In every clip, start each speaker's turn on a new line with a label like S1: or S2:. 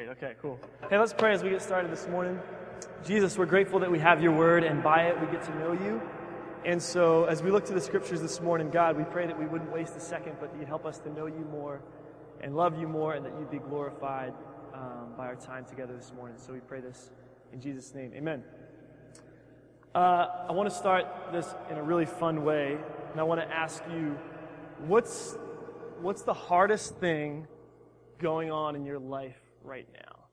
S1: Great, okay, cool. Hey, let's pray as we get started this morning. Jesus, we're grateful that we have your word, and by it we get to know you. And so, as we look to the scriptures this morning, God, we pray that we wouldn't waste a second, but that you'd help us to know you more and love you more, and that you'd be glorified um, by our time together this morning. So we pray this in Jesus' name. Amen. Uh, I want to start this in a really fun way, and I want to ask you what's, what's the hardest thing going on in your life right now?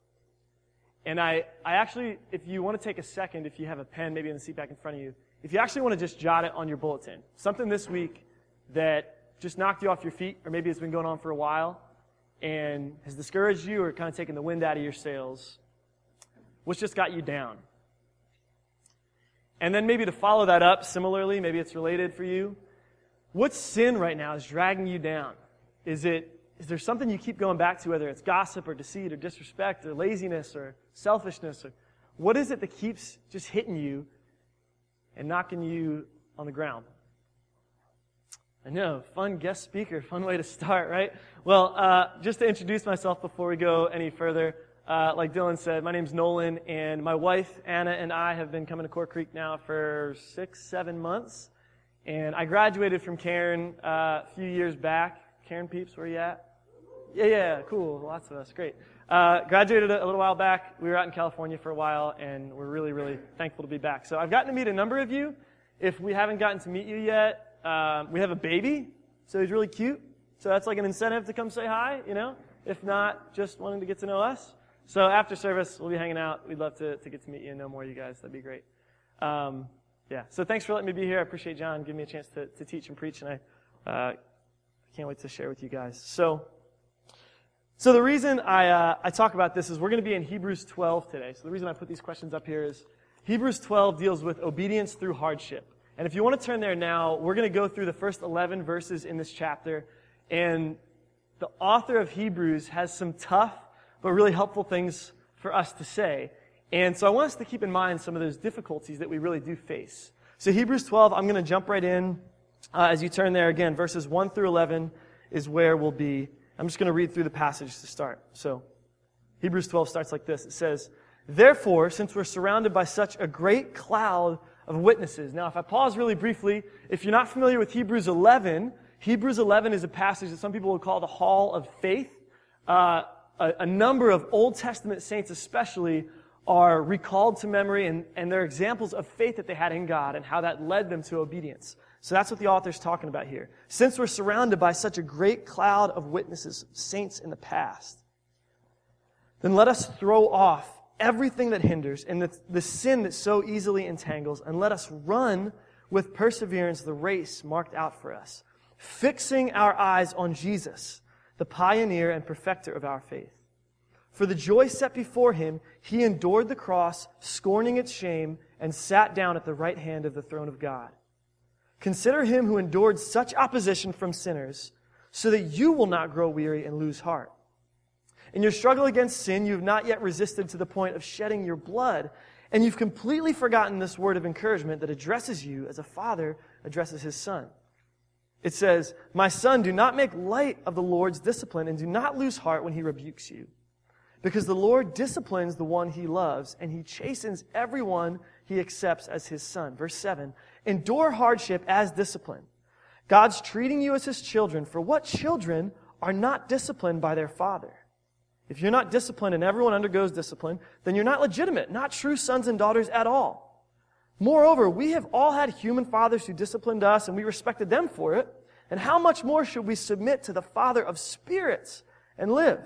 S1: And I, I actually, if you want to take a second, if you have a pen maybe in the seat back in front of you, if you actually want to just jot it on your bulletin, something this week that just knocked you off your feet, or maybe it's been going on for a while and has discouraged you or kind of taken the wind out of your sails, what's just got you down? And then maybe to follow that up similarly, maybe it's related for you. What sin right now is dragging you down? Is it is there something you keep going back to, whether it's gossip or deceit or disrespect or laziness or selfishness? Or what is it that keeps just hitting you and knocking you on the ground. I know, fun guest speaker, fun way to start, right? Well, uh, just to introduce myself before we go any further, uh, like Dylan said, my name's Nolan, and my wife Anna and I have been coming to Core Creek now for six, seven months. And I graduated from Cairn uh, a few years back. Cairn peeps, where you at? Yeah, yeah, cool. Lots of us. Great. Uh, graduated a, little while back. We were out in California for a while, and we're really, really thankful to be back. So I've gotten to meet a number of you. If we haven't gotten to meet you yet, um, we have a baby, so he's really cute. So that's like an incentive to come say hi, you know? If not, just wanting to get to know us. So after service, we'll be hanging out. We'd love to, to get to meet you and know more of you guys. That'd be great. Um, yeah, so thanks for letting me be here. I appreciate John giving me a chance to, to teach and preach, and I uh, can't wait to share with you guys. So, so the reason I, uh, I talk about this is we're going to be in Hebrews 12 today. So the reason I put these questions up here is Hebrews 12 deals with obedience through hardship. And if you want to turn there now, we're going to go through the first 11 verses in this chapter. And the author of Hebrews has some tough but really helpful things for us to say. And so I want us to keep in mind some of those difficulties that we really do face. So Hebrews 12, I'm going to jump right in. Uh, as you turn there again, verses 1 through 11 is where we'll be. I'm just going to read through the passage to start. So, Hebrews 12 starts like this. It says, Therefore, since we're surrounded by such a great cloud of witnesses. Now, if I pause really briefly, if you're not familiar with Hebrews 11, Hebrews 11 is a passage that some people would call the Hall of Faith. Uh, a, a, number of Old Testament saints, especially, are recalled to memory, and, and they're examples of faith that they had in God and how that led them to obedience. So that's what the author's talking about here. Since we're surrounded by such a great cloud of witnesses, saints in the past, then let us throw off everything that hinders and the, the sin that so easily entangles, and let us run with perseverance the race marked out for us, fixing our eyes on Jesus, the pioneer and perfecter of our faith. For the joy set before him, he endured the cross, scorning its shame, and sat down at the right hand of the throne of God. Consider him who endured such opposition from sinners, so that you will not grow weary and lose heart. In your struggle against sin, you have not yet resisted to the point of shedding your blood, and you've completely forgotten this word of encouragement that addresses you as a father addresses his son. It says, My son, do not make light of the Lord's discipline, and do not lose heart when he rebukes you. Because the Lord disciplines the one he loves, and he chastens everyone he accepts as his son. Verse 7 Endure hardship as discipline. God's treating you as his children, for what children are not disciplined by their father? If you're not disciplined and everyone undergoes discipline, then you're not legitimate, not true sons and daughters at all. Moreover, we have all had human fathers who disciplined us and we respected them for it. And how much more should we submit to the Father of spirits and live?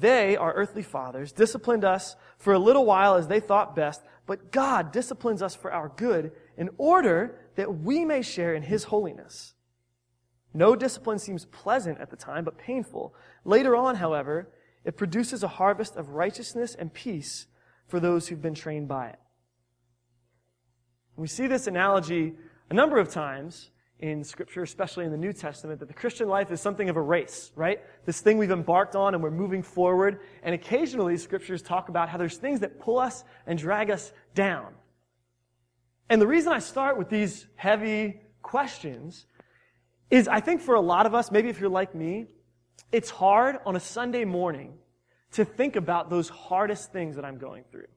S1: They, our earthly fathers, disciplined us for a little while as they thought best, but God disciplines us for our good in order that we may share in His holiness. No discipline seems pleasant at the time, but painful. Later on, however, it produces a harvest of righteousness and peace for those who've been trained by it. We see this analogy a number of times in Scripture, especially in the New Testament, that the Christian life is something of a race, right? This thing we've embarked on and we're moving forward. And occasionally, Scriptures talk about how there's things that pull us and drag us down. And the reason I start with these heavy questions is I think for a lot of us, maybe if you're like me, it's hard on a Sunday morning to think about those hardest things that I'm going through.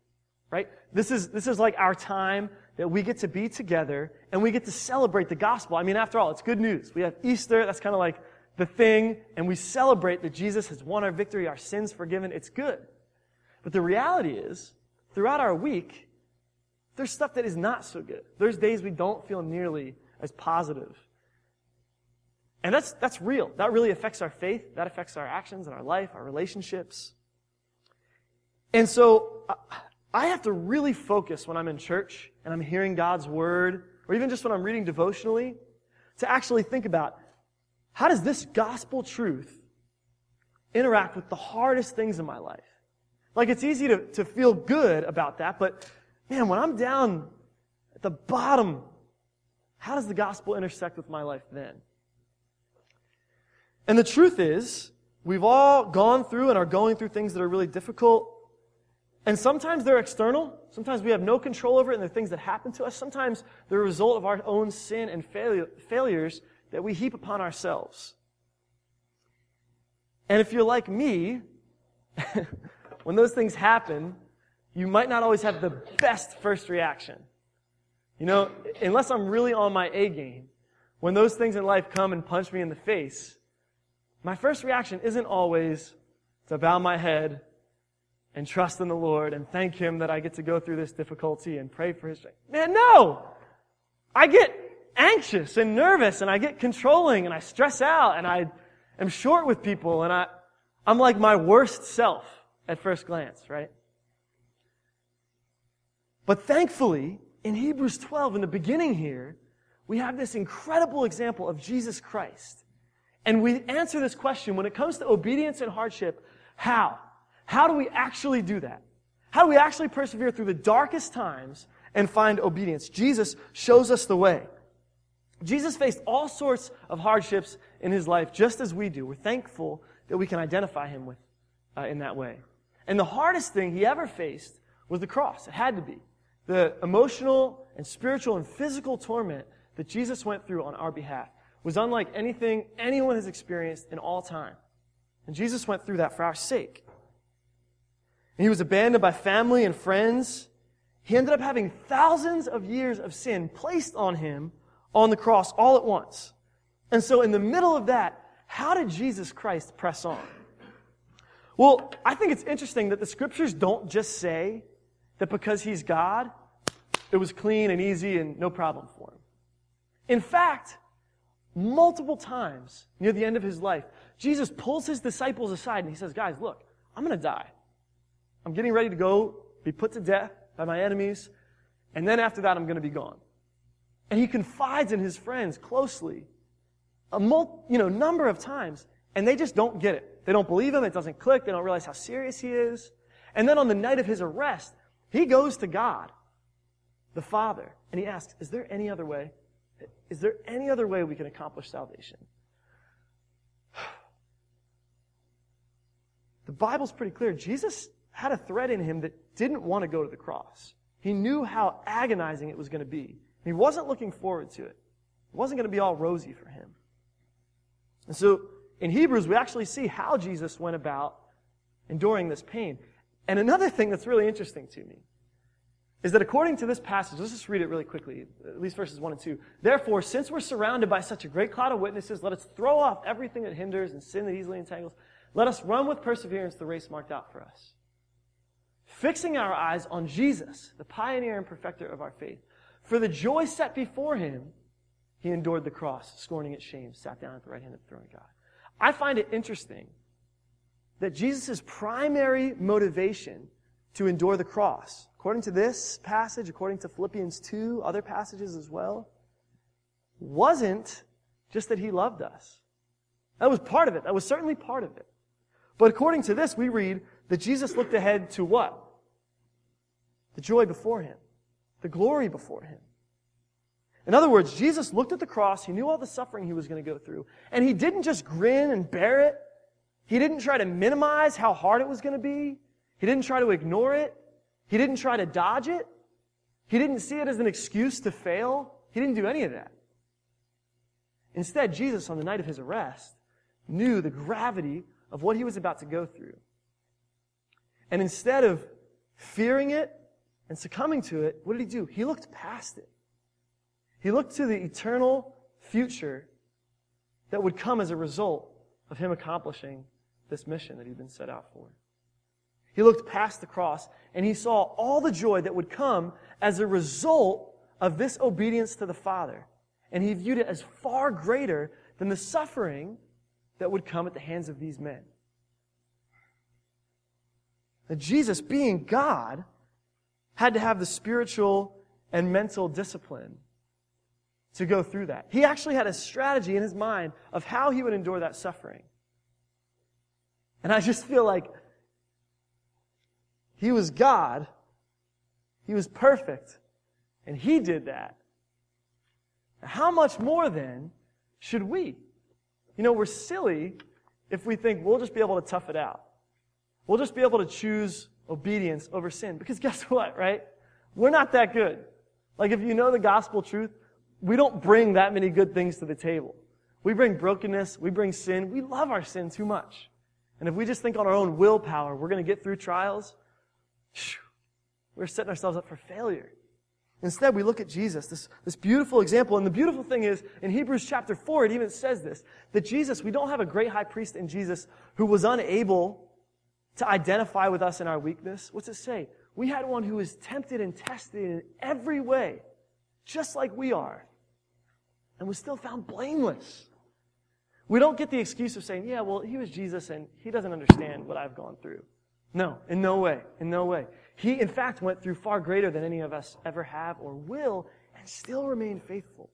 S1: Right? This is, this is like our time that we get to be together and we get to celebrate the gospel. I mean, after all, it's good news. We have Easter. That's kind of like the thing. And we celebrate that Jesus has won our victory, our sins forgiven. It's good. But the reality is, throughout our week, there's stuff that is not so good. There's days we don't feel nearly as positive. And that's, that's real. That really affects our faith. That affects our actions and our life, our relationships. And so uh, I have to really focus when I'm in church and I'm hearing God's word, or even just when I'm reading devotionally, to actually think about how does this gospel truth interact with the hardest things in my life? Like it's easy to, to feel good about that, but man, when I'm down at the bottom, how does the gospel intersect with my life then? And the truth is, we've all gone through and are going through things that are really difficult. And sometimes they're external. Sometimes we have no control over it and they're things that happen to us. Sometimes they're a result of our own sin and failure, failures that we heap upon ourselves. And if you're like me, when those things happen, you might not always have the best first reaction. You know, unless I'm really on my A game, when those things in life come and punch me in the face, my first reaction isn't always to bow my head and trust in the Lord and thank Him that I get to go through this difficulty and pray for His strength. Man, no! I get anxious and nervous and I get controlling and I stress out and I am short with people and I, I'm like my worst self at first glance, right? But thankfully, in Hebrews 12, in the beginning here, we have this incredible example of Jesus Christ. And we answer this question when it comes to obedience and hardship, how? How do we actually do that? How do we actually persevere through the darkest times and find obedience? Jesus shows us the way. Jesus faced all sorts of hardships in his life just as we do. We're thankful that we can identify him with uh, in that way. And the hardest thing he ever faced was the cross. It had to be. The emotional and spiritual and physical torment that Jesus went through on our behalf was unlike anything anyone has experienced in all time. And Jesus went through that for our sake. And he was abandoned by family and friends. He ended up having thousands of years of sin placed on him on the cross all at once. And so, in the middle of that, how did Jesus Christ press on? Well, I think it's interesting that the scriptures don't just say that because he's God, it was clean and easy and no problem for him. In fact, multiple times near the end of his life, Jesus pulls his disciples aside and he says, Guys, look, I'm going to die. I'm getting ready to go be put to death by my enemies. And then after that, I'm going to be gone. And he confides in his friends closely a mul- you know, number of times, and they just don't get it. They don't believe him. It doesn't click. They don't realize how serious he is. And then on the night of his arrest, he goes to God, the Father, and he asks, Is there any other way? Is there any other way we can accomplish salvation? The Bible's pretty clear. Jesus had a threat in him that didn't want to go to the cross. He knew how agonizing it was going to be. He wasn't looking forward to it. It wasn't going to be all rosy for him. And so in Hebrews, we actually see how Jesus went about enduring this pain. And another thing that's really interesting to me is that according to this passage, let's just read it really quickly, at least verses 1 and 2. Therefore, since we're surrounded by such a great cloud of witnesses, let us throw off everything that hinders and sin that easily entangles. Let us run with perseverance the race marked out for us fixing our eyes on Jesus, the pioneer and perfecter of our faith. For the joy set before him, he endured the cross, scorning its shame, sat down at the right hand of the throne of God. I find it interesting that Jesus' primary motivation to endure the cross, according to this passage, according to Philippians 2, other passages as well, wasn't just that he loved us. That was part of it. That was certainly part of it. But according to this, we read that Jesus looked ahead to what? the joy before him, the glory before him. In other words, Jesus looked at the cross, he knew all the suffering he was going to go through, and he didn't just grin and bear it. He didn't try to minimize how hard it was going to be. He didn't try to ignore it. He didn't try to dodge it. He didn't see it as an excuse to fail. He didn't do any of that. Instead, Jesus, on the night of his arrest, knew the gravity of what he was about to go through. And instead of fearing it and succumbing to it, what did he do? He looked past it. He looked to the eternal future that would come as a result of him accomplishing this mission that he'd been set out for. He looked past the cross and he saw all the joy that would come as a result of this obedience to the Father. And he viewed it as far greater than the suffering that would come at the hands of these men. That Jesus, being God, had to have the spiritual and mental discipline to go through that. He actually had a strategy in his mind of how he would endure that suffering. And I just feel like he was God, he was perfect, and he did that. How much more then should we? You know, we're silly if we think we'll just be able to tough it out. We'll just be able to choose obedience over sin. Because guess what, right? We're not that good. Like if you know the gospel truth, we don't bring that many good things to the table. We bring brokenness, we bring sin. We love our sin too much. And if we just think on our own willpower, we're going to get through trials, we're setting ourselves up for failure. Instead, we look at Jesus, this, this beautiful example. And the beautiful thing is, in Hebrews chapter 4, it even says this, that Jesus, we don't have a great high priest in Jesus who was unable to identify with us in our weakness. What's it say? We had one who was tempted and tested in every way, just like we are, and was still found blameless. We don't get the excuse of saying, yeah, well, he was Jesus and he doesn't understand what I've gone through. No, in no way, in no way. He, in fact, went through far greater than any of us ever have or will and still remained faithful.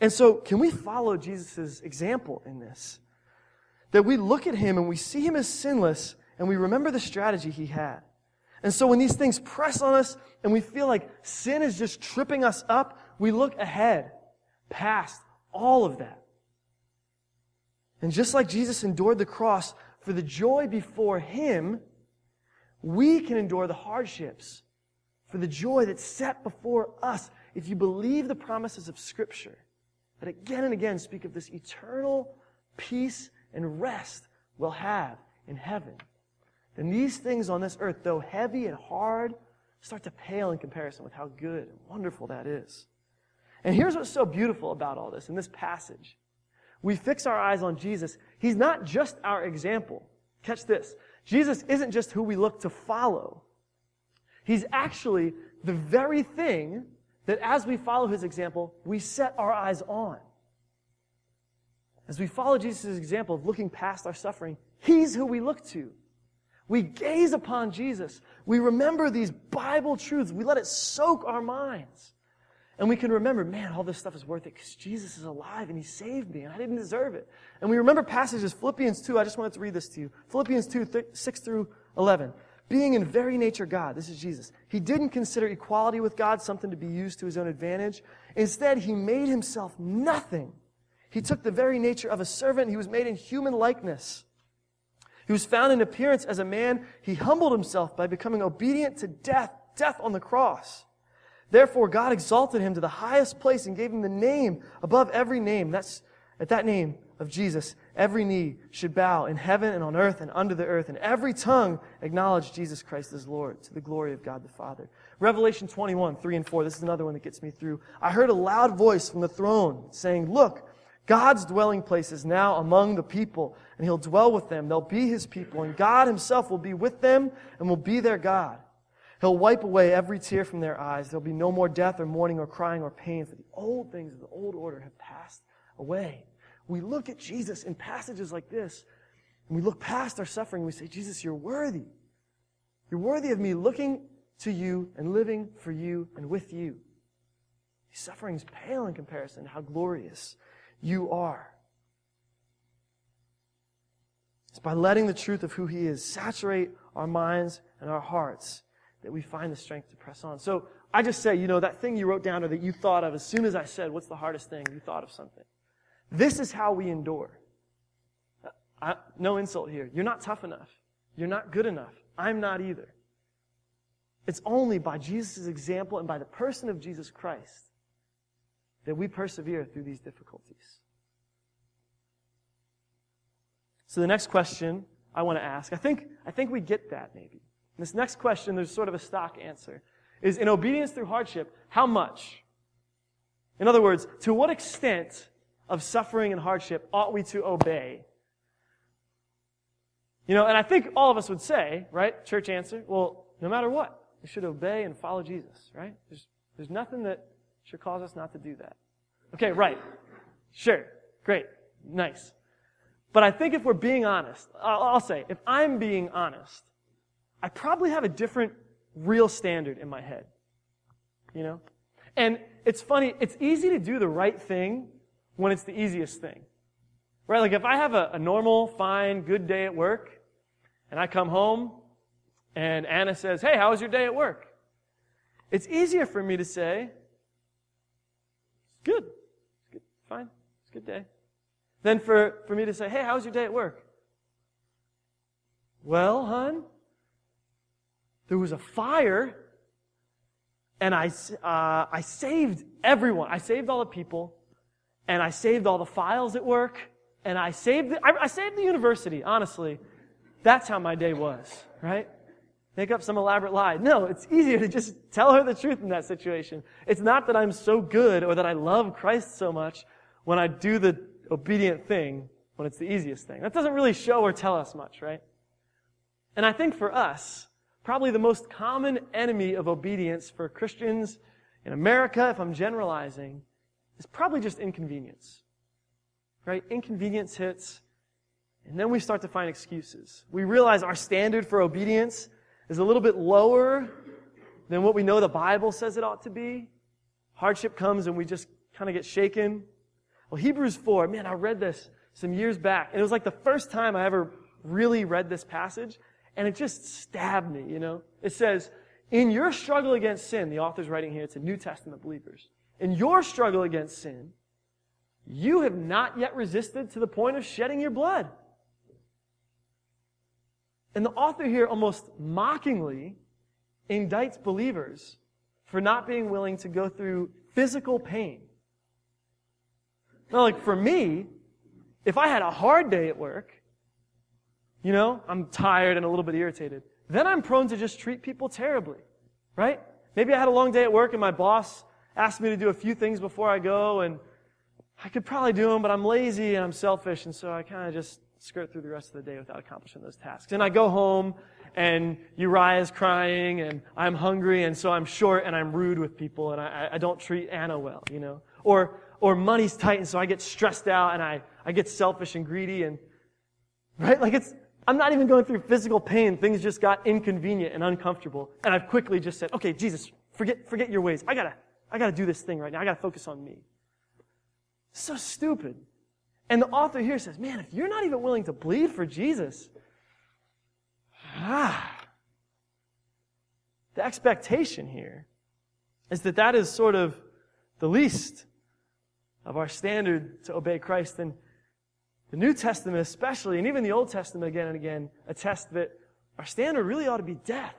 S1: And so, can we follow Jesus' example in this? That we look at him and we see him as sinless and we remember the strategy he had. And so, when these things press on us and we feel like sin is just tripping us up, we look ahead, past all of that. And just like Jesus endured the cross for the joy before him, we can endure the hardships for the joy that's set before us if you believe the promises of Scripture that again and again speak of this eternal peace and rest we'll have in heaven. Then these things on this earth, though heavy and hard, start to pale in comparison with how good and wonderful that is. And here's what's so beautiful about all this in this passage. We fix our eyes on Jesus. He's not just our example. Catch this. Jesus isn't just who we look to follow. He's actually the very thing that as we follow his example, we set our eyes on. As we follow Jesus' example of looking past our suffering, he's who we look to. We gaze upon Jesus. We remember these Bible truths. We let it soak our minds. And we can remember, man, all this stuff is worth it because Jesus is alive and he saved me and I didn't deserve it. And we remember passages, Philippians 2, I just wanted to read this to you. Philippians 2, 6 through 11. Being in very nature God, this is Jesus. He didn't consider equality with God something to be used to his own advantage. Instead, he made himself nothing. He took the very nature of a servant. He was made in human likeness. He was found in appearance as a man. He humbled himself by becoming obedient to death, death on the cross. Therefore, God exalted him to the highest place and gave him the name above every name. That's at that name of Jesus, every knee should bow in heaven and on earth and under the earth, and every tongue acknowledge Jesus Christ as Lord to the glory of God the Father. Revelation 21, 3 and 4. This is another one that gets me through. I heard a loud voice from the throne saying, Look, God's dwelling place is now among the people, and he'll dwell with them. They'll be his people, and God himself will be with them and will be their God. He'll wipe away every tear from their eyes. There'll be no more death or mourning or crying or pain, for the old things of the old order have passed away. We look at Jesus in passages like this, and we look past our suffering, and we say, Jesus, you're worthy. You're worthy of me looking to you and living for you and with you. These sufferings pale in comparison to how glorious you are. It's by letting the truth of who He is saturate our minds and our hearts that we find the strength to press on. So I just say, you know, that thing you wrote down or that you thought of as soon as I said, what's the hardest thing? You thought of something. This is how we endure. I, no insult here. You're not tough enough. You're not good enough. I'm not either. It's only by Jesus' example and by the person of Jesus Christ that we persevere through these difficulties. So the next question I want to ask. I think, I think we get that maybe. This next question, there's sort of a stock answer, is in obedience through hardship, how much? In other words, to what extent of suffering and hardship ought we to obey? You know, and I think all of us would say, right? Church answer, well, no matter what, we should obey and follow Jesus, right? There's, there's nothing that should cause us not to do that. Okay, right. Sure. Great. Nice. But I think if we're being honest, I'll, I'll say, if I'm being honest, I probably have a different real standard in my head. You know? And it's funny, it's easy to do the right thing when it's the easiest thing. Right? Like if I have a, a normal, fine, good day at work, and I come home, and Anna says, Hey, how was your day at work? It's easier for me to say, Good. It's good. Fine. It's a good day. Then for, for me to say, Hey, how was your day at work? Well, hun, there was a fire, and I, uh, I saved everyone. I saved all the people, and I saved all the files at work, and I saved the, I, I saved the university, honestly. That's how my day was, right? Make up some elaborate lie. No, it's easier to just tell her the truth in that situation. It's not that I'm so good or that I love Christ so much when I do the obedient thing when it's the easiest thing. That doesn't really show or tell us much, right? And I think for us, probably the most common enemy of obedience for Christians in America, if I'm generalizing, is probably just inconvenience. Right? Inconvenience hits, and then we start to find excuses. We realize our standard for obedience is a little bit lower than what we know the Bible says it ought to be. Hardship comes and we just kind of get shaken. Well, Hebrews 4, man, I read this some years back, and it was like the first time I ever really read this passage, and it just stabbed me, you know? It says, in your struggle against sin, the author's writing here, it's a New Testament believers. In your struggle against sin, you have not yet resisted to the point of shedding your blood. And the author here almost mockingly indicts believers for not being willing to go through physical pain. Now, like for me, if I had a hard day at work, you know, I'm tired and a little bit irritated. Then I'm prone to just treat people terribly, right? Maybe I had a long day at work and my boss asked me to do a few things before I go and I could probably do them, but I'm lazy and I'm selfish and so I kind of just skirt through the rest of the day without accomplishing those tasks. And I go home and Uriah is crying and I'm hungry and so I'm short and I'm rude with people and I, I don't treat Anna well, you know? Or, or money's tight and so I get stressed out and I, I get selfish and greedy and, right? Like it's, I'm not even going through physical pain. Things just got inconvenient and uncomfortable. And I've quickly just said, okay, Jesus, forget, forget your ways. I gotta, I gotta do this thing right now. I gotta focus on me. So stupid. And the author here says, man, if you're not even willing to bleed for Jesus, ah, the expectation here is that that is sort of the least of our standard to obey Christ. And the New Testament, especially, and even the Old Testament again and again, attest that our standard really ought to be death.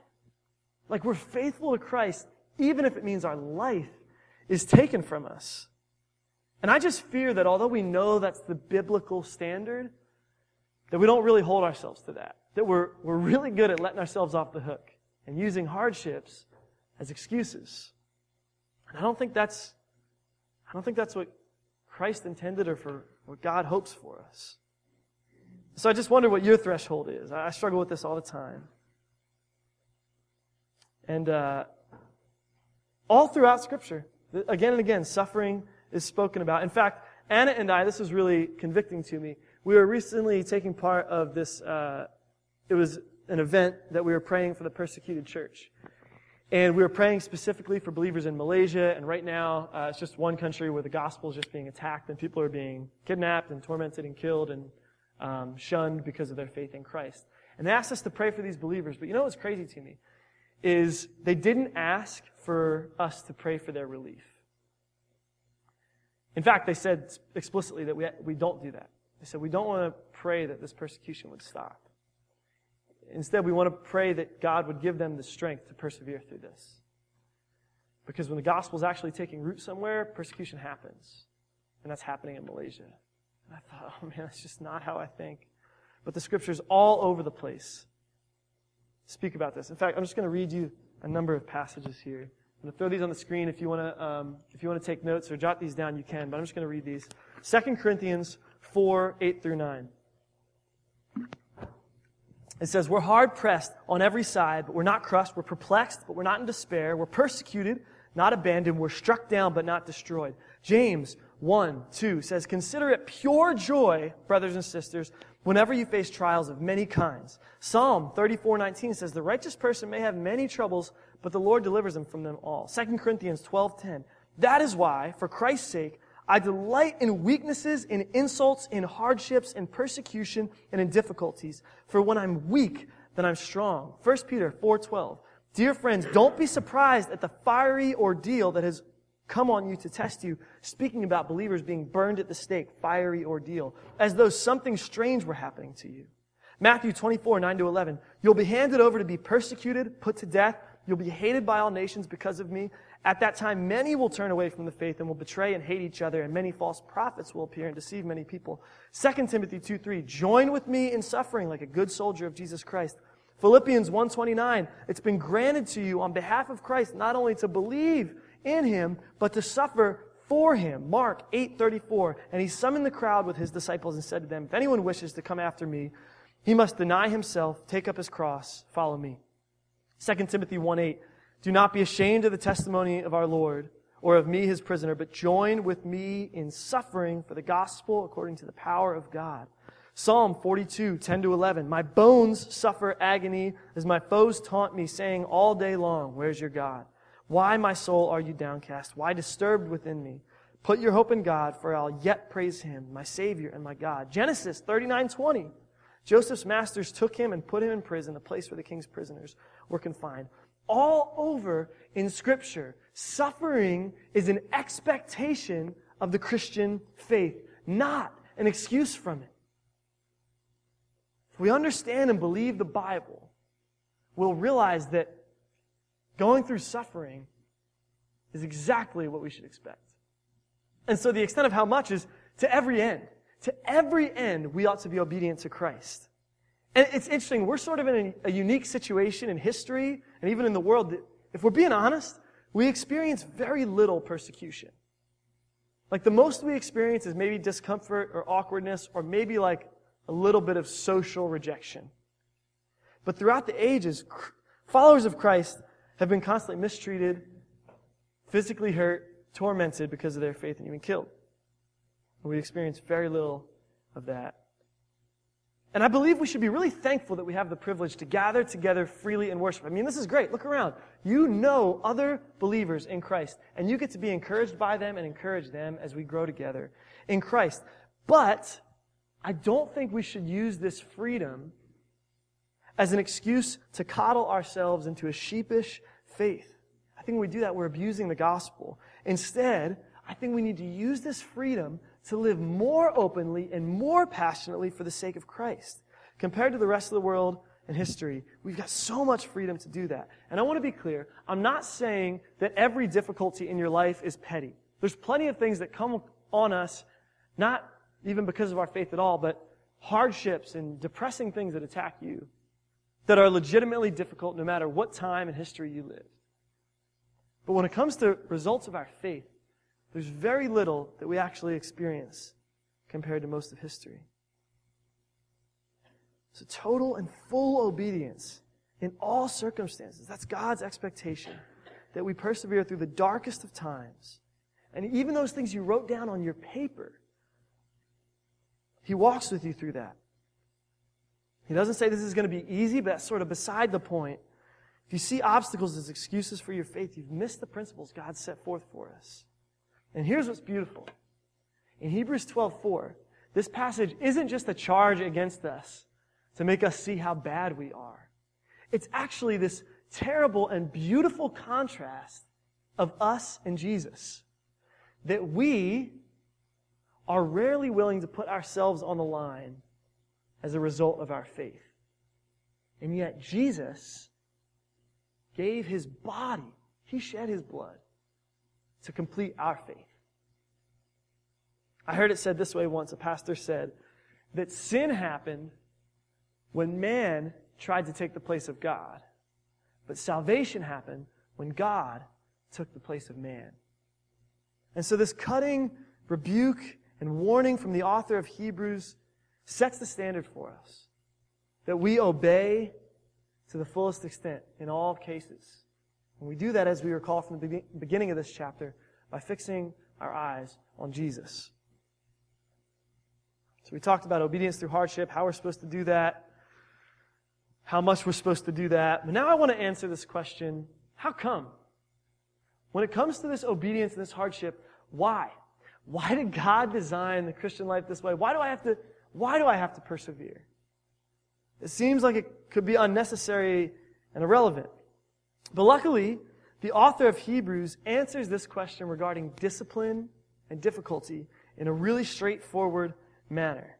S1: Like we're faithful to Christ, even if it means our life is taken from us. And I just fear that although we know that's the biblical standard, that we don't really hold ourselves to that. That we're, we're really good at letting ourselves off the hook and using hardships as excuses. And I don't think that's, I don't think that's what Christ intended or for what God hopes for us. So I just wonder what your threshold is. I struggle with this all the time. And uh, all throughout Scripture, again and again, suffering is spoken about. In fact, Anna and I, this was really convicting to me. We were recently taking part of this, uh, it was an event that we were praying for the persecuted church. And we were praying specifically for believers in Malaysia, and right now uh, it's just one country where the gospel is just being attacked, and people are being kidnapped and tormented and killed and um, shunned because of their faith in Christ. And they asked us to pray for these believers, but you know what's crazy to me? Is they didn't ask for us to pray for their relief. In fact, they said explicitly that we, we don't do that. They said we don't want to pray that this persecution would stop. Instead, we want to pray that God would give them the strength to persevere through this. Because when the gospel is actually taking root somewhere, persecution happens. And that's happening in Malaysia. And I thought, oh man, that's just not how I think. but the scriptures all over the place speak about this. In fact, I'm just going to read you a number of passages here. I'm going to throw these on the screen. If you want to, um, if you want to take notes or jot these down, you can. But I'm just going to read these. 2 Corinthians 4, 8 through 9. It says, We're hard pressed on every side, but we're not crushed. We're perplexed, but we're not in despair. We're persecuted, not abandoned. We're struck down, but not destroyed. James 1, 2 says, Consider it pure joy, brothers and sisters, whenever you face trials of many kinds. Psalm 34, 19 says, The righteous person may have many troubles, but the Lord delivers him from them all. 2 Corinthians 12:10. That is why, for Christ's sake, I delight in weaknesses, in insults, in hardships, in persecution, and in difficulties. For when I'm weak, then I'm strong. 1 Peter 4:12. Dear friends, don't be surprised at the fiery ordeal that has come on you to test you, speaking about believers being burned at the stake, fiery ordeal, as though something strange were happening to you. Matthew 24, 9 to 11. You'll be handed over to be persecuted, put to death. You'll be hated by all nations because of me. At that time, many will turn away from the faith and will betray and hate each other, and many false prophets will appear and deceive many people. 2 Timothy 2, 3. Join with me in suffering like a good soldier of Jesus Christ. Philippians 1.29. It's been granted to you on behalf of Christ not only to believe in him, but to suffer for him. Mark 8:34. And he summoned the crowd with his disciples and said to them, If anyone wishes to come after me, he must deny himself, take up his cross, follow me. 2 Timothy 1:8. Do not be ashamed of the testimony of our Lord or of me his prisoner, but join with me in suffering for the gospel according to the power of God. Psalm 42, 10 to 11. My bones suffer agony as my foes taunt me, saying all day long, Where's your God? Why, my soul, are you downcast? Why disturbed within me? Put your hope in God, for I'll yet praise him, my Savior and my God. Genesis 39 20. Joseph's masters took him and put him in prison, a place where the king's prisoners were confined. All over in Scripture, suffering is an expectation of the Christian faith, not an excuse from it. If we understand and believe the Bible, we'll realize that Going through suffering is exactly what we should expect. And so the extent of how much is to every end. To every end, we ought to be obedient to Christ. And it's interesting, we're sort of in a, a unique situation in history and even in the world that, if we're being honest, we experience very little persecution. Like the most we experience is maybe discomfort or awkwardness or maybe like a little bit of social rejection. But throughout the ages, followers of Christ have been constantly mistreated, physically hurt, tormented because of their faith, and even killed. We experience very little of that. And I believe we should be really thankful that we have the privilege to gather together freely and worship. I mean, this is great. Look around. You know other believers in Christ, and you get to be encouraged by them and encourage them as we grow together in Christ. But I don't think we should use this freedom as an excuse to coddle ourselves into a sheepish faith. I think when we do that, we're abusing the gospel. Instead, I think we need to use this freedom to live more openly and more passionately for the sake of Christ. Compared to the rest of the world and history, we've got so much freedom to do that. And I want to be clear, I'm not saying that every difficulty in your life is petty. There's plenty of things that come on us, not even because of our faith at all, but hardships and depressing things that attack you that are legitimately difficult no matter what time in history you live. But when it comes to results of our faith, there's very little that we actually experience compared to most of history. So total and full obedience in all circumstances. That's God's expectation. That we persevere through the darkest of times. And even those things you wrote down on your paper, He walks with you through that. He doesn't say this is going to be easy, but that's sort of beside the point. If you see obstacles as excuses for your faith, you've missed the principles God set forth for us. And here's what's beautiful. In Hebrews 12:4, this passage isn't just a charge against us to make us see how bad we are. It's actually this terrible and beautiful contrast of us and Jesus. That we are rarely willing to put ourselves on the line as a result of our faith. And yet Jesus gave his body, he shed his blood to complete our faith. I heard it said this way once. A pastor said that sin happened when man tried to take the place of God. But salvation happened when God took the place of man. And so this cutting rebuke and warning from the author of Hebrews sets the standard for us that we obey to the fullest extent in all cases. And we do that, as we recall from the beginning of this chapter, by fixing our eyes on Jesus. So we talked about obedience through hardship, how we're supposed to do that, how much we're supposed to do that. But now I want to answer this question how come? When it comes to this obedience and this hardship, why? Why did God design the Christian life this way? Why do I have to, why do I have to persevere? It seems like it could be unnecessary and irrelevant. But luckily, the author of Hebrews answers this question regarding discipline and difficulty in a really straightforward manner.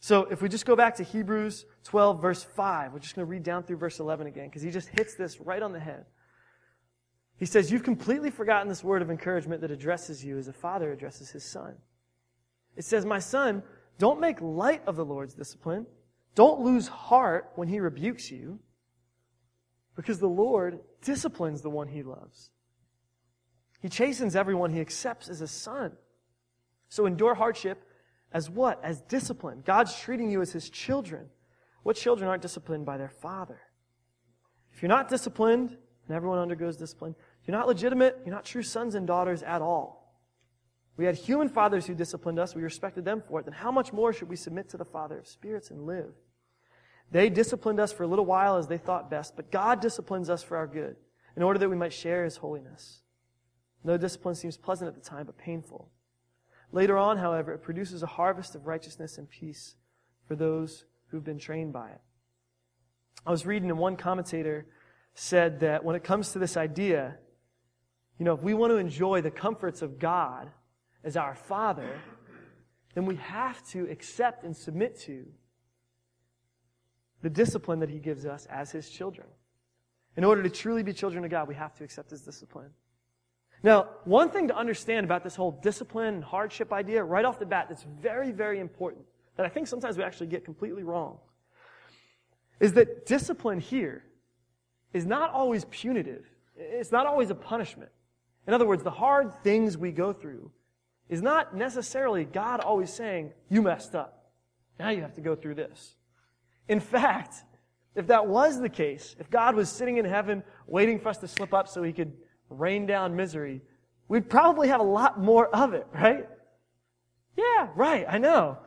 S1: So if we just go back to Hebrews 12, verse 5, we're just going to read down through verse 11 again, because he just hits this right on the head. He says, You've completely forgotten this word of encouragement that addresses you as a father addresses his son. It says, My son, don't make light of the Lord's discipline. Don't lose heart when he rebukes you, because the Lord disciplines the one he loves. He chastens everyone he accepts as a son. So endure hardship as what? As discipline. God's treating you as his children. What children aren't disciplined by their father? If you're not disciplined, and everyone undergoes discipline, you're not legitimate, you're not true sons and daughters at all. We had human fathers who disciplined us, we respected them for it, then how much more should we submit to the Father of spirits and live? They disciplined us for a little while as they thought best, but God disciplines us for our good, in order that we might share His holiness. No discipline seems pleasant at the time, but painful. Later on, however, it produces a harvest of righteousness and peace for those who've been trained by it. I was reading, and one commentator said that when it comes to this idea, you know, if we want to enjoy the comforts of God as our Father, then we have to accept and submit to the discipline that He gives us as His children. In order to truly be children of God, we have to accept His discipline. Now, one thing to understand about this whole discipline and hardship idea right off the bat that's very, very important, that I think sometimes we actually get completely wrong, is that discipline here is not always punitive. It's not always a punishment. In other words, the hard things we go through is not necessarily God always saying, you messed up. Now you have to go through this. In fact, if that was the case, if God was sitting in heaven waiting for us to slip up so he could rain down misery, we'd probably have a lot more of it, right? Yeah, right, I know.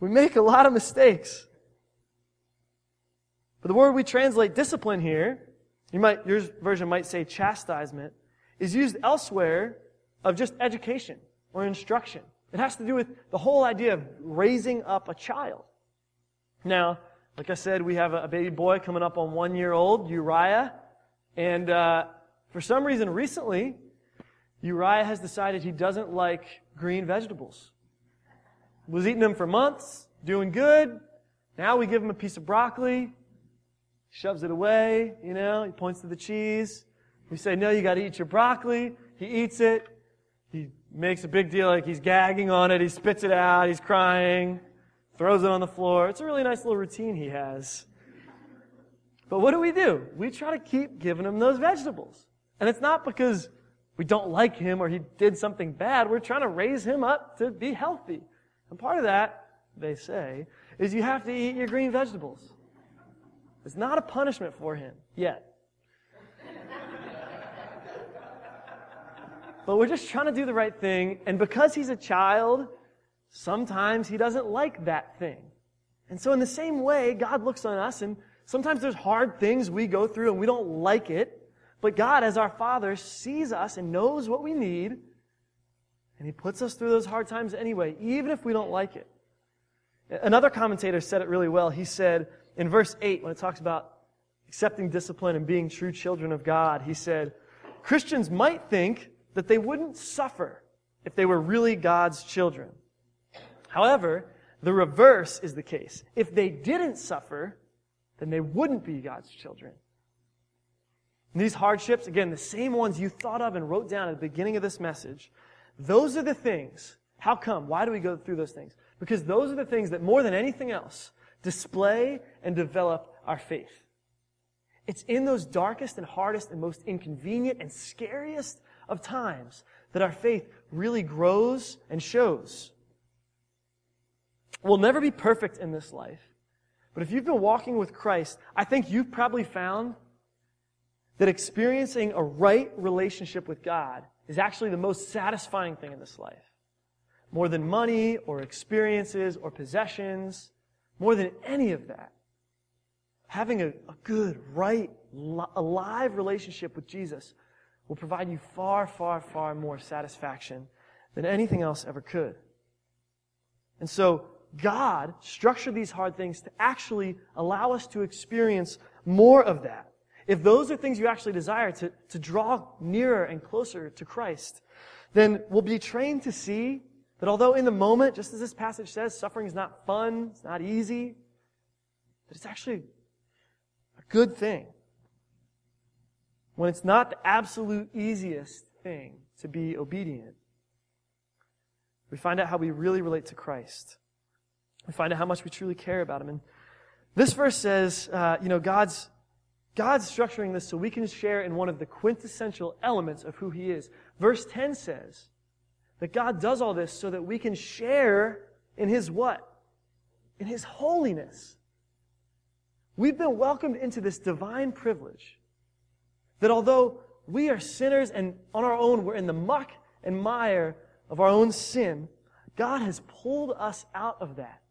S1: We make a lot of mistakes. But the word we translate discipline here, you might, your version might say chastisement, is used elsewhere of just education or instruction. It has to do with the whole idea of raising up a child. Now, like I said, we have a baby boy coming up on one year old, Uriah, and uh, for some reason recently, Uriah has decided he doesn't like green vegetables. Was eating them for months, doing good. Now we give him a piece of broccoli, shoves it away, you know, he points to the cheese. We say, no, you gotta eat your broccoli. He eats it. He makes a big deal like he's gagging on it. He spits it out. He's crying. Throws it on the floor. It's a really nice little routine he has. But what do we do? We try to keep giving him those vegetables. And it's not because we don't like him or he did something bad. We're trying to raise him up to be healthy. And part of that, they say, is you have to eat your green vegetables. It's not a punishment for him yet. but we're just trying to do the right thing. And because he's a child, sometimes he doesn't like that thing. And so, in the same way, God looks on us, and sometimes there's hard things we go through and we don't like it. But God, as our Father, sees us and knows what we need, and He puts us through those hard times anyway, even if we don't like it. Another commentator said it really well. He said in verse 8, when it talks about accepting discipline and being true children of God, he said, Christians might think that they wouldn't suffer if they were really God's children. However, the reverse is the case. If they didn't suffer, then they wouldn't be God's children. And these hardships, again, the same ones you thought of and wrote down at the beginning of this message, those are the things. How come? Why do we go through those things? Because those are the things that more than anything else display and develop our faith. It's in those darkest and hardest and most inconvenient and scariest of times that our faith really grows and shows. We'll never be perfect in this life. But if you've been walking with Christ, I think you've probably found that experiencing a right relationship with God is actually the most satisfying thing in this life. More than money or experiences or possessions, more than any of that. Having a, a good, right, alive relationship with Jesus will provide you far, far, far more satisfaction than anything else ever could. And so, God structured these hard things to actually allow us to experience more of that. If those are things you actually desire to, to draw nearer and closer to Christ, then we'll be trained to see that although in the moment, just as this passage says, suffering is not fun, it's not easy, that it's actually a good thing. When it's not the absolute easiest thing to be obedient, we find out how we really relate to Christ. We find out how much we truly care about Him. And this verse says, uh, you know, God's, God's structuring this so we can share in one of the quintessential elements of who He is. Verse 10 says that God does all this so that we can share in His what? In His holiness. We've been welcomed into this divine privilege that although we are sinners and on our own we're in the muck and mire of our own sin, God has pulled us out of that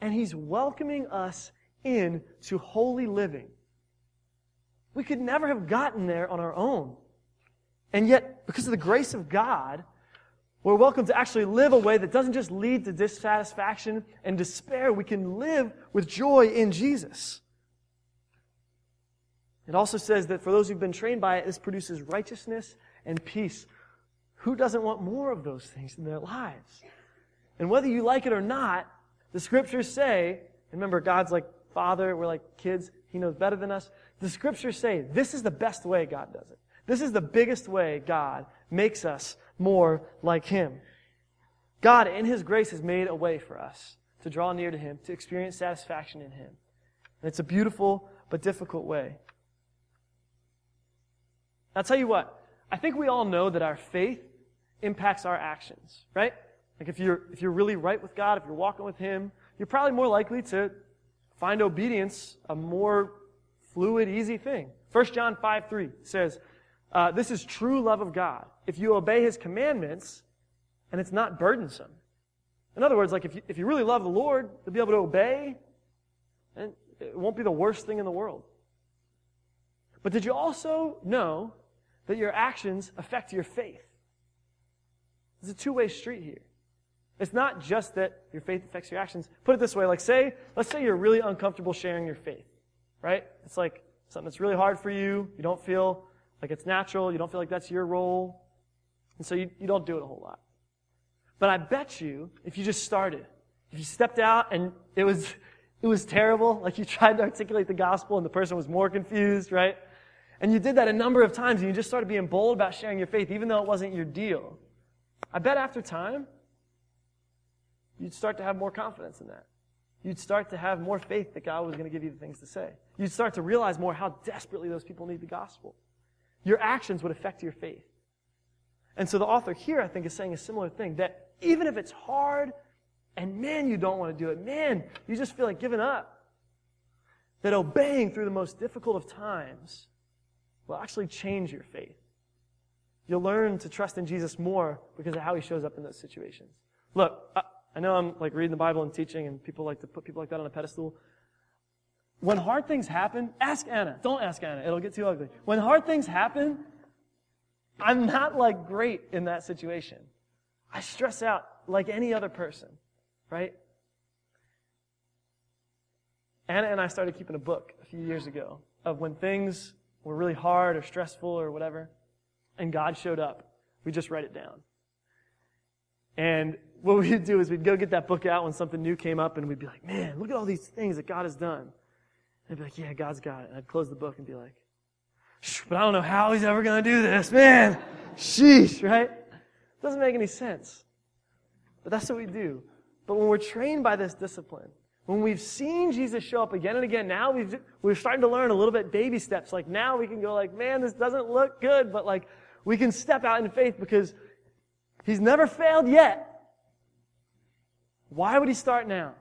S1: and He's welcoming us in to holy living. We could never have gotten there on our own. And yet, because of the grace of God, we're welcome to actually live a way that doesn't just lead to dissatisfaction and despair. We can live with joy in Jesus. It also says that for those who've been trained by it, this produces righteousness and peace. Who doesn't want more of those things in their lives? And whether you like it or not, the scriptures say, remember, God's like Father, we're like kids, He knows better than us. The scriptures say this is the best way God does it. This is the biggest way God makes us more like Him. God, in His grace, has made a way for us to draw near to Him, to experience satisfaction in Him. And it's a beautiful but difficult way. I'll tell you what, I think we all know that our faith impacts our actions, right? Like if you're, if you're really right with God, if you're walking with Him, you're probably more likely to find obedience a more fluid, easy thing. 1 John 5 3 says, uh, This is true love of God. If you obey His commandments and it's not burdensome. In other words, like if you, if you really love the Lord, you'll be able to obey, and it won't be the worst thing in the world. But did you also know that your actions affect your faith? It's a two way street here. It's not just that your faith affects your actions. Put it this way, like say, let's say you're really uncomfortable sharing your faith, right? It's like something that's really hard for you. You don't feel like it's natural. You don't feel like that's your role. And so you, you don't do it a whole lot. But I bet you, if you just started, if you stepped out and it was, it was terrible, like you tried to articulate the gospel and the person was more confused, right? And you did that a number of times and you just started being bold about sharing your faith, even though it wasn't your deal. I bet after time, you'd start to have more confidence in that. You'd start to have more faith that God was going to give you the things to say. You'd start to realize more how desperately those people need the gospel. Your actions would affect your faith. And so the author here, I think, is saying a similar thing that even if it's hard and man, you don't want to do it, man, you just feel like giving up, that obeying through the most difficult of times will actually change your faith. You'll learn to trust in Jesus more because of how he shows up in those situations. Look, I know I'm like reading the Bible and teaching, and people like to put people like that on a pedestal. When hard things happen, ask Anna. Don't ask Anna. It'll get too ugly. When hard things happen, I'm not like great in that situation. I stress out like any other person, right? Anna and I started keeping a book a few years ago of when things were really hard or stressful or whatever, and God showed up. We just write it down. And what we'd do is we'd go get that book out when something new came up and we'd be like, man, look at all these things that God has done. And I'd be like, yeah, God's got it. And I'd close the book and be like, but I don't know how he's ever going to do this, man. Sheesh, right? It doesn't make any sense. But that's what we do. But when we're trained by this discipline, when we've seen Jesus show up again and again, now we've, we're starting to learn a little bit baby steps. Like now we can go like, man, this doesn't look good, but like we can step out in faith because he's never failed yet. Why would he start now?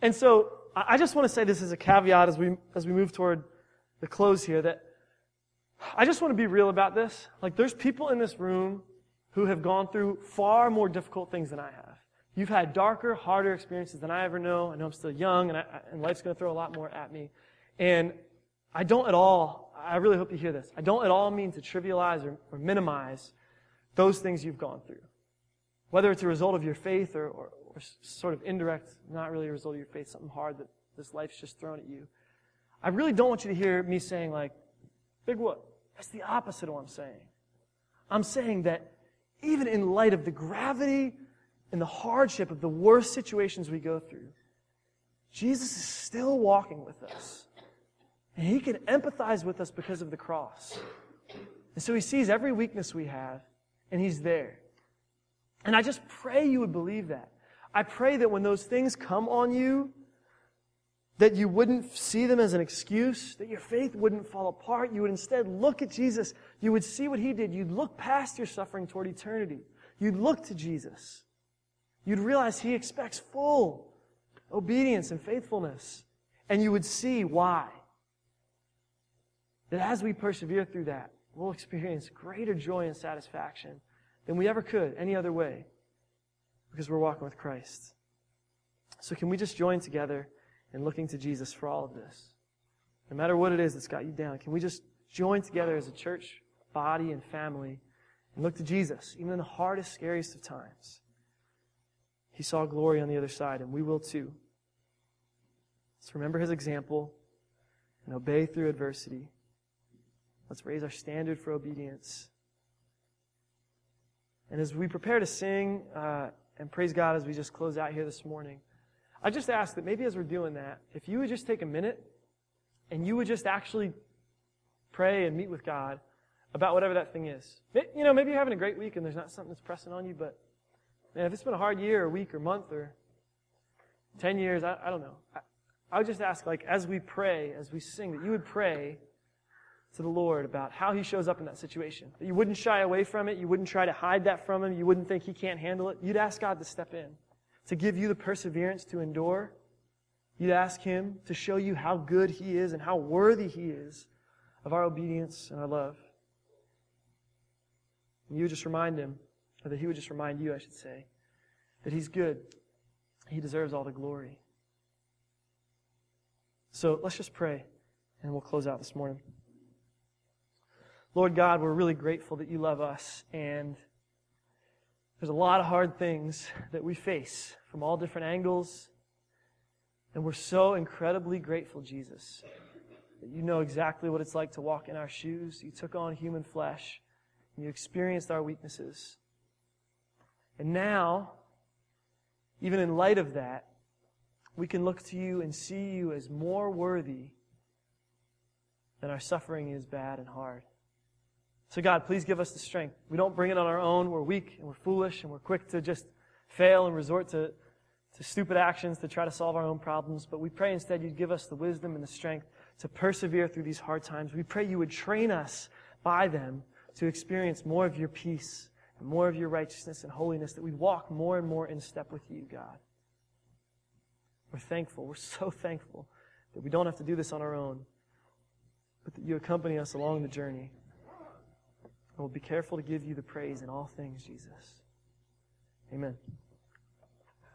S1: And so I just want to say this as a caveat as we, as we move toward the close here that I just want to be real about this. Like there's people in this room who have gone through far more difficult things than I have. You've had darker, harder experiences than I ever know. I know I'm still young and, I, and life's going to throw a lot more at me. And I don't at all, I really hope you hear this. I don't at all mean to trivialize or, or minimize those things you've gone through. Whether it's a result of your faith or, or, or sort of indirect, not really a result of your faith, something hard that this life's just thrown at you. I really don't want you to hear me saying like, big whoop. That's the opposite of what I'm saying. I'm saying that even in light of the gravity and the hardship of the worst situations we go through, Jesus is still walking with us. And he can empathize with us because of the cross. And so he sees every weakness we have, and he's there. And I just pray you would believe that. I pray that when those things come on you, that you wouldn't see them as an excuse, that your faith wouldn't fall apart. You would instead look at Jesus. You would see what he did. You'd look past your suffering toward eternity. You'd look to Jesus. You'd realize He expects full obedience and faithfulness. And you would see why. That as we persevere through that, we'll experience greater joy and satisfaction than we ever could any other way because we're walking with Christ. So, can we just join together in looking to Jesus for all of this? No matter what it is that's got you down, can we just join together as a church, body, and family and look to Jesus, even in the hardest, scariest of times? He saw glory on the other side, and we will too. Let's remember his example and obey through adversity. Let's raise our standard for obedience. And as we prepare to sing uh, and praise God as we just close out here this morning, I just ask that maybe as we're doing that, if you would just take a minute and you would just actually pray and meet with God about whatever that thing is. You know, maybe you're having a great week and there's not something that's pressing on you, but Man, if it's been a hard year, or week, or month, or 10 years, I, I don't know. I, I would just ask, like, as we pray, as we sing, that you would pray to the Lord about how He shows up in that situation. That you wouldn't shy away from it. You wouldn't try to hide that from Him. You wouldn't think He can't handle it. You'd ask God to step in, to give you the perseverance to endure. You'd ask Him to show you how good He is and how worthy He is of our obedience and our love. And you would just remind Him or that He would just remind you, I should say, that He's good. He deserves all the glory. So let's just pray, and we'll close out this morning. Lord God, we're really grateful that you love us, and there's a lot of hard things that we face from all different angles. And we're so incredibly grateful, Jesus, that you know exactly what it's like to walk in our shoes. You took on human flesh, and you experienced our weaknesses. And now, even in light of that, we can look to you and see you as more worthy than our suffering is bad and hard. So, God, please give us the strength. We don't bring it on our own. We're weak and we're foolish and we're quick to just fail and resort to, to stupid actions to try to solve our own problems. But we pray instead you'd give us the wisdom and the strength to persevere through these hard times. We pray you would train us by them to experience more of your peace and more of your righteousness and holiness, that we walk more and more in step with you, God. We're thankful. We're so thankful that we don't have to do this on our own, but that you accompany us along the journey. And we'll be careful to give you the praise in all things, Jesus. Amen.